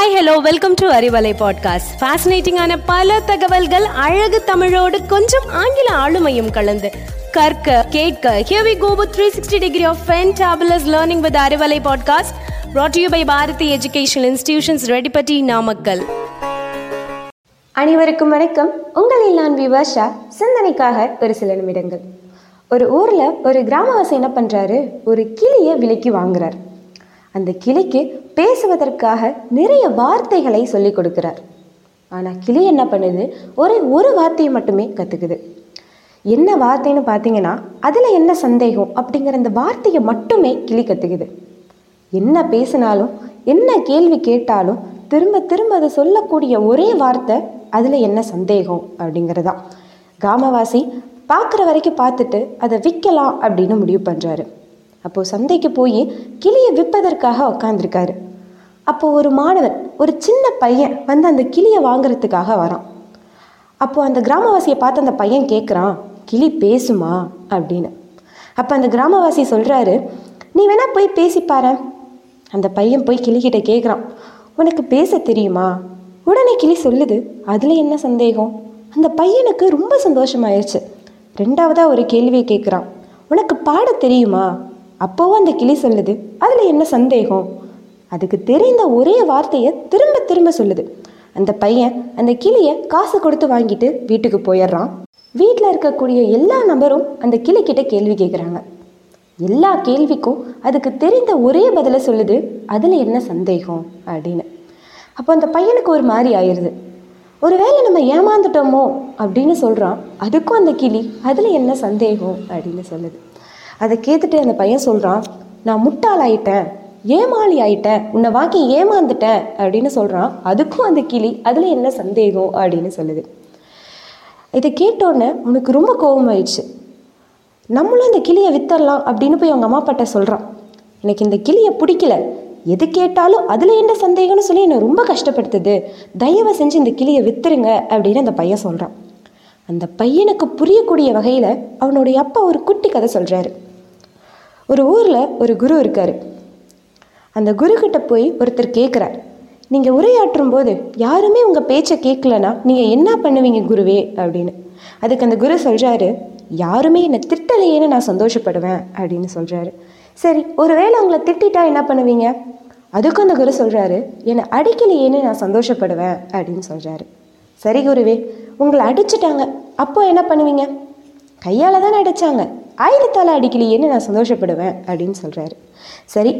Hi hello welcome to Arivalai podcast ஃபேசினேட்டிங்கான பல தகவல்கள் அழகு தமிழோடு கொஞ்சம் ஆங்கில ஆளுமையும் கலந்து. கற்க கேட்க here we go with 360 degree of fantabulous learning with Arivalai podcast brought to you by Bharathi educational institutions Reddipatti Namakkal அனைவருக்கும் வணக்கம். உங்களில் நான் விவர்ஷா சிந்தனைக்காக ஒரு சில நிமிடங்கள். ஒரு ஊரில் ஒரு கிராமவாசி என்ன பண்ணுறாரு ஒரு கிளியை விலைக்கு வாங்குறாரு. அந்த கிளிக்கு பேசுவதற்காக நிறைய வார்த்தைகளை சொல்லிக் கொடுக்கிறார். ஆனால் கிளி என்ன பண்ணுது? ஒரே ஒரு வார்த்தையை மட்டுமே கற்றுக்குது என்ன வார்த்தைன்னு பார்த்தீங்கன்னா அதில் என்ன சந்தேகம் அப்படிங்கிற அந்த வார்த்தையை மட்டுமே கிளி கற்றுக்குது என்ன பேசினாலும் என்ன கேள்வி கேட்டாலும் திரும்ப திரும்ப அதை சொல்லக்கூடிய ஒரே வார்த்தை அதில் என்ன சந்தேகம் அப்படிங்கிறதான். கிராமவாசி பார்க்குற வரைக்கும் பார்த்துட்டு அதை விற்கலாம் அப்படின்னு முடிவு பண்ணுறாரு அப்போது சந்தைக்கு போய் கிளியை விற்பதற்காக உக்காந்துருக்காரு. அப்போது ஒரு மாணவன் ஒரு சின்ன பையன் வந்து அந்த கிளியை வாங்குறதுக்காக வரான். அப்போது அந்த கிராமவாசியை பார்த்து அந்த பையன் கேட்குறான் கிளி பேசுமா? அப்படின்னு. அப்போ அந்த கிராமவாசி சொல்கிறாரு நீ வேணா போய் பேசிப்பாரு அந்த பையன் போய் கிளிக்கிட்ட கேட்குறான் உனக்கு பேச தெரியுமா? உடனே கிளி சொல்லுது அதில் என்ன சந்தேகம்? அந்த பையனுக்கு ரொம்ப சந்தோஷமாயிருச்சு. ரெண்டாவதாக ஒரு கேள்வியை கேட்குறான் உனக்கு பாட தெரியுமா? அப்போவும் அந்த கிளி சொல்லுது அதில் என்ன சந்தேகம்? அதுக்கு தெரிந்த ஒரே வார்த்தையை திரும்ப திரும்ப சொல்லுது. அந்த பையன் அந்த கிளியை காசு கொடுத்து வாங்கிட்டு வீட்டுக்கு போயிடுறான். வீட்டில் இருக்கக்கூடிய எல்லா நபரும் அந்த கிளிக்கிட்ட கேள்வி கேட்குறாங்க எல்லா கேள்விக்கும் அதுக்கு தெரிந்த ஒரே பதிலை சொல்லுது அதில் என்ன சந்தேகம்? அப்படின்னு. அப்போ அந்த பையனுக்கு ஒரு மாதிரி ஆயிடுது ஒருவேளை நம்ம ஏமாந்துட்டோமோ? அப்படின்னு சொல்கிறான் அதுக்கும் அந்த கிளி அதில் என்ன சந்தேகம்? அப்படின்னு சொல்லுது. அதை கேட்டுட்டு அந்த பையன் சொல்கிறான் நான் முட்டாள் ஆயிட்டேன் ஏமாளி ஆயிட்டேன் உன்னை வாக்கி ஏமாந்துட்டேன் அப்படின்னு சொல்கிறான் அதுக்கும் அந்த கிளி அதில் என்ன சந்தேகம்? அப்படின்னு சொல்லுது. இதை கேட்டோன்னே உனக்கு ரொம்ப கோபமாயிடுச்சு நம்மளும் இந்த கிளியை வித்தரலாம் அப்படின்னு போய் அவங்க அம்மா அப்பாட்ட சொல்கிறான் எனக்கு இந்த கிளியை பிடிக்கல. எது கேட்டாலும் அதில் என்ன சந்தேகம்னு சொல்லி என்னை ரொம்ப கஷ்டப்படுத்துது. தயவு செஞ்சு இந்த கிளியை வித்துருங்க அப்படின்னு அந்த பையன் சொல்கிறான் அந்த பையனுக்கு புரியக்கூடிய வகையில் அவனுடைய அப்பா ஒரு குட்டி கதை சொல்கிறாரு ஒரு ஊரில் ஒரு குரு இருக்கார். அந்த குருக்கிட்ட போய் ஒருத்தர் கேட்குறார் நீங்கள் உரையாற்றும் போது யாருமே உங்கள் பேச்சை கேட்கலனா நீங்கள் என்ன பண்ணுவீங்க குருவே அப்படின்னு. அதுக்கு அந்த குரு சொல்கிறாரு யாருமே என்னை திட்டலையேன்னு நான் சந்தோஷப்படுவேன் அப்படின்னு சொல்கிறாரு சரி ஒருவேளை உங்களை திட்டிட்டா என்ன பண்ணுவீங்க? அதுக்கும் அந்த குரு சொல்கிறாரு என்னை அடிக்கலையேன்னு நான் சந்தோஷப்படுவேன் அப்படின்னு சொல்கிறாரு சரி குருவே உங்களை அடிச்சிட்டாங்க. அப்போ என்ன பண்ணுவீங்க? கையால் தானே அடித்தாங்க ஆயுதத்தால் அடிக்கலையேன்னு நான் சந்தோஷப்படுவேன் அப்படின்னு சொல்கிறாரு சரி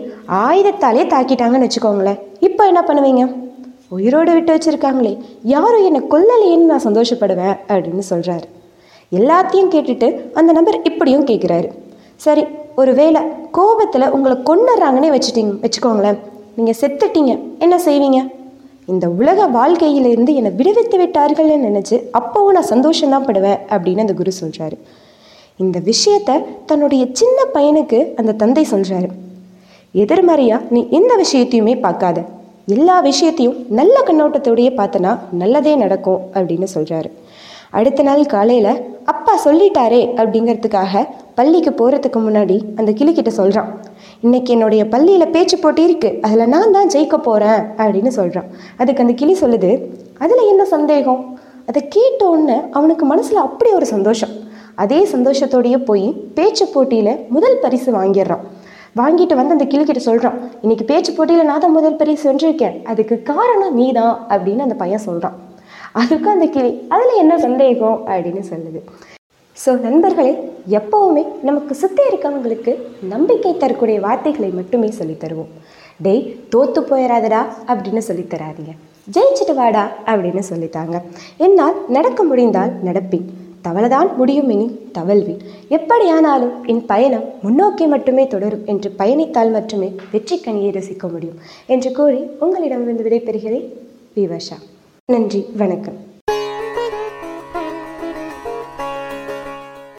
ஆயுதத்தாலே தாக்கிட்டாங்கன்னு வச்சுக்கோங்களேன். இப்போ என்ன பண்ணுவீங்க? உயிரோடு விட்டு வச்சுருக்காங்களே. யாரும் என்னை கொல்லலையேன்னு நான் சந்தோஷப்படுவேன் அப்படின்னு சொல்கிறாரு எல்லாத்தையும் கேட்டுட்டு அந்த நபர் இப்படியும் கேட்குறாரு சரி ஒரு வேளை கோபத்தில் உங்களை கொண்டுறாங்கன்னே வச்சுட்டீங்க வச்சுக்கோங்களேன். நீங்கள் செத்துட்டீங்க. என்ன செய்வீங்க? இந்த உலக வாழ்க்கையிலிருந்து என்னை விடுவித்து விட்டார்கள்னு நினச்சி அப்போவும் நான் சந்தோஷம்தான் படுவேன் அப்படின்னு அந்த குரு சொல்கிறாரு இந்த விஷயத்த தன்னுடைய சின்ன பையனுக்கு அந்த தந்தை சொல்கிறாரு எதிர்மறையாக நீ எந்த விஷயத்தையுமே பார்க்காத. எல்லா விஷயத்தையும் நல்ல கண்ணோட்டத்தோடையே பார்த்தனா நல்லதே நடக்கும் அப்படின்னு சொல்கிறாரு அடுத்த நாள் காலையில் அப்பா சொல்லிட்டாரே அப்படிங்கிறதுக்காக பள்ளிக்கு போகிறதுக்கு முன்னாடி அந்த கிளிக்கிட்ட சொல்கிறான் இன்னைக்கு என்னுடைய பள்ளியில் பேச்சு போட்டி இருக்குது அதில் நான் தான் ஜெயிக்க போகிறேன் அப்படின்னு சொல்கிறான் அதுக்கு அந்த கிளி சொல்லுது அதில் என்ன சந்தேகம்? அதை கேட்ட உடனே அவனுக்கு மனசில் அப்படி ஒரு சந்தோஷம். அதே சந்தோஷத்தோடையே போய் பேச்சு போட்டியில் முதல் பரிசு வாங்கிடுறான். வாங்கிட்டு வந்து அந்த கிளிக்கிட்ட சொல்கிறான் இன்னைக்கு பேச்சு போட்டியில் நான் தான் முதல் பரிசு வென்றிருக்கேன். அதுக்கு காரணம் நீ தான் அப்படின்னு அந்த பையன் சொல்கிறான் அதுக்கும் அந்த கிளி அதில் என்ன சந்தேகம்? அப்படின்னு சொல்லுது. ஸோ நண்பர்களே எப்போவுமே நமக்கு சுற்றி இருக்கவங்களுக்கு நம்பிக்கை தரக்கூடிய வார்த்தைகளை மட்டுமே சொல்லித் தருவோம். டேய் தோத்து போயிடாதடா அப்படின்னு சொல்லித் தராதீங்க. வாடா அப்படின்னு சொல்லித்தாங்க என்னால் நடக்க முடிந்தால் நடப்பேன். தவளதான் முடியும் இனி தவழ்வேன் எப்படியானாலும் என் பயணம் முன்னோக்கி மட்டுமே தொடரும் என்று பயணித்தால் மட்டுமே வெற்றி கனியை ரசிக்க முடியும் என்று கூறி உங்களிடமிருந்து விடைபெறுகிறேன் விவஷா. நன்றி வணக்கம்.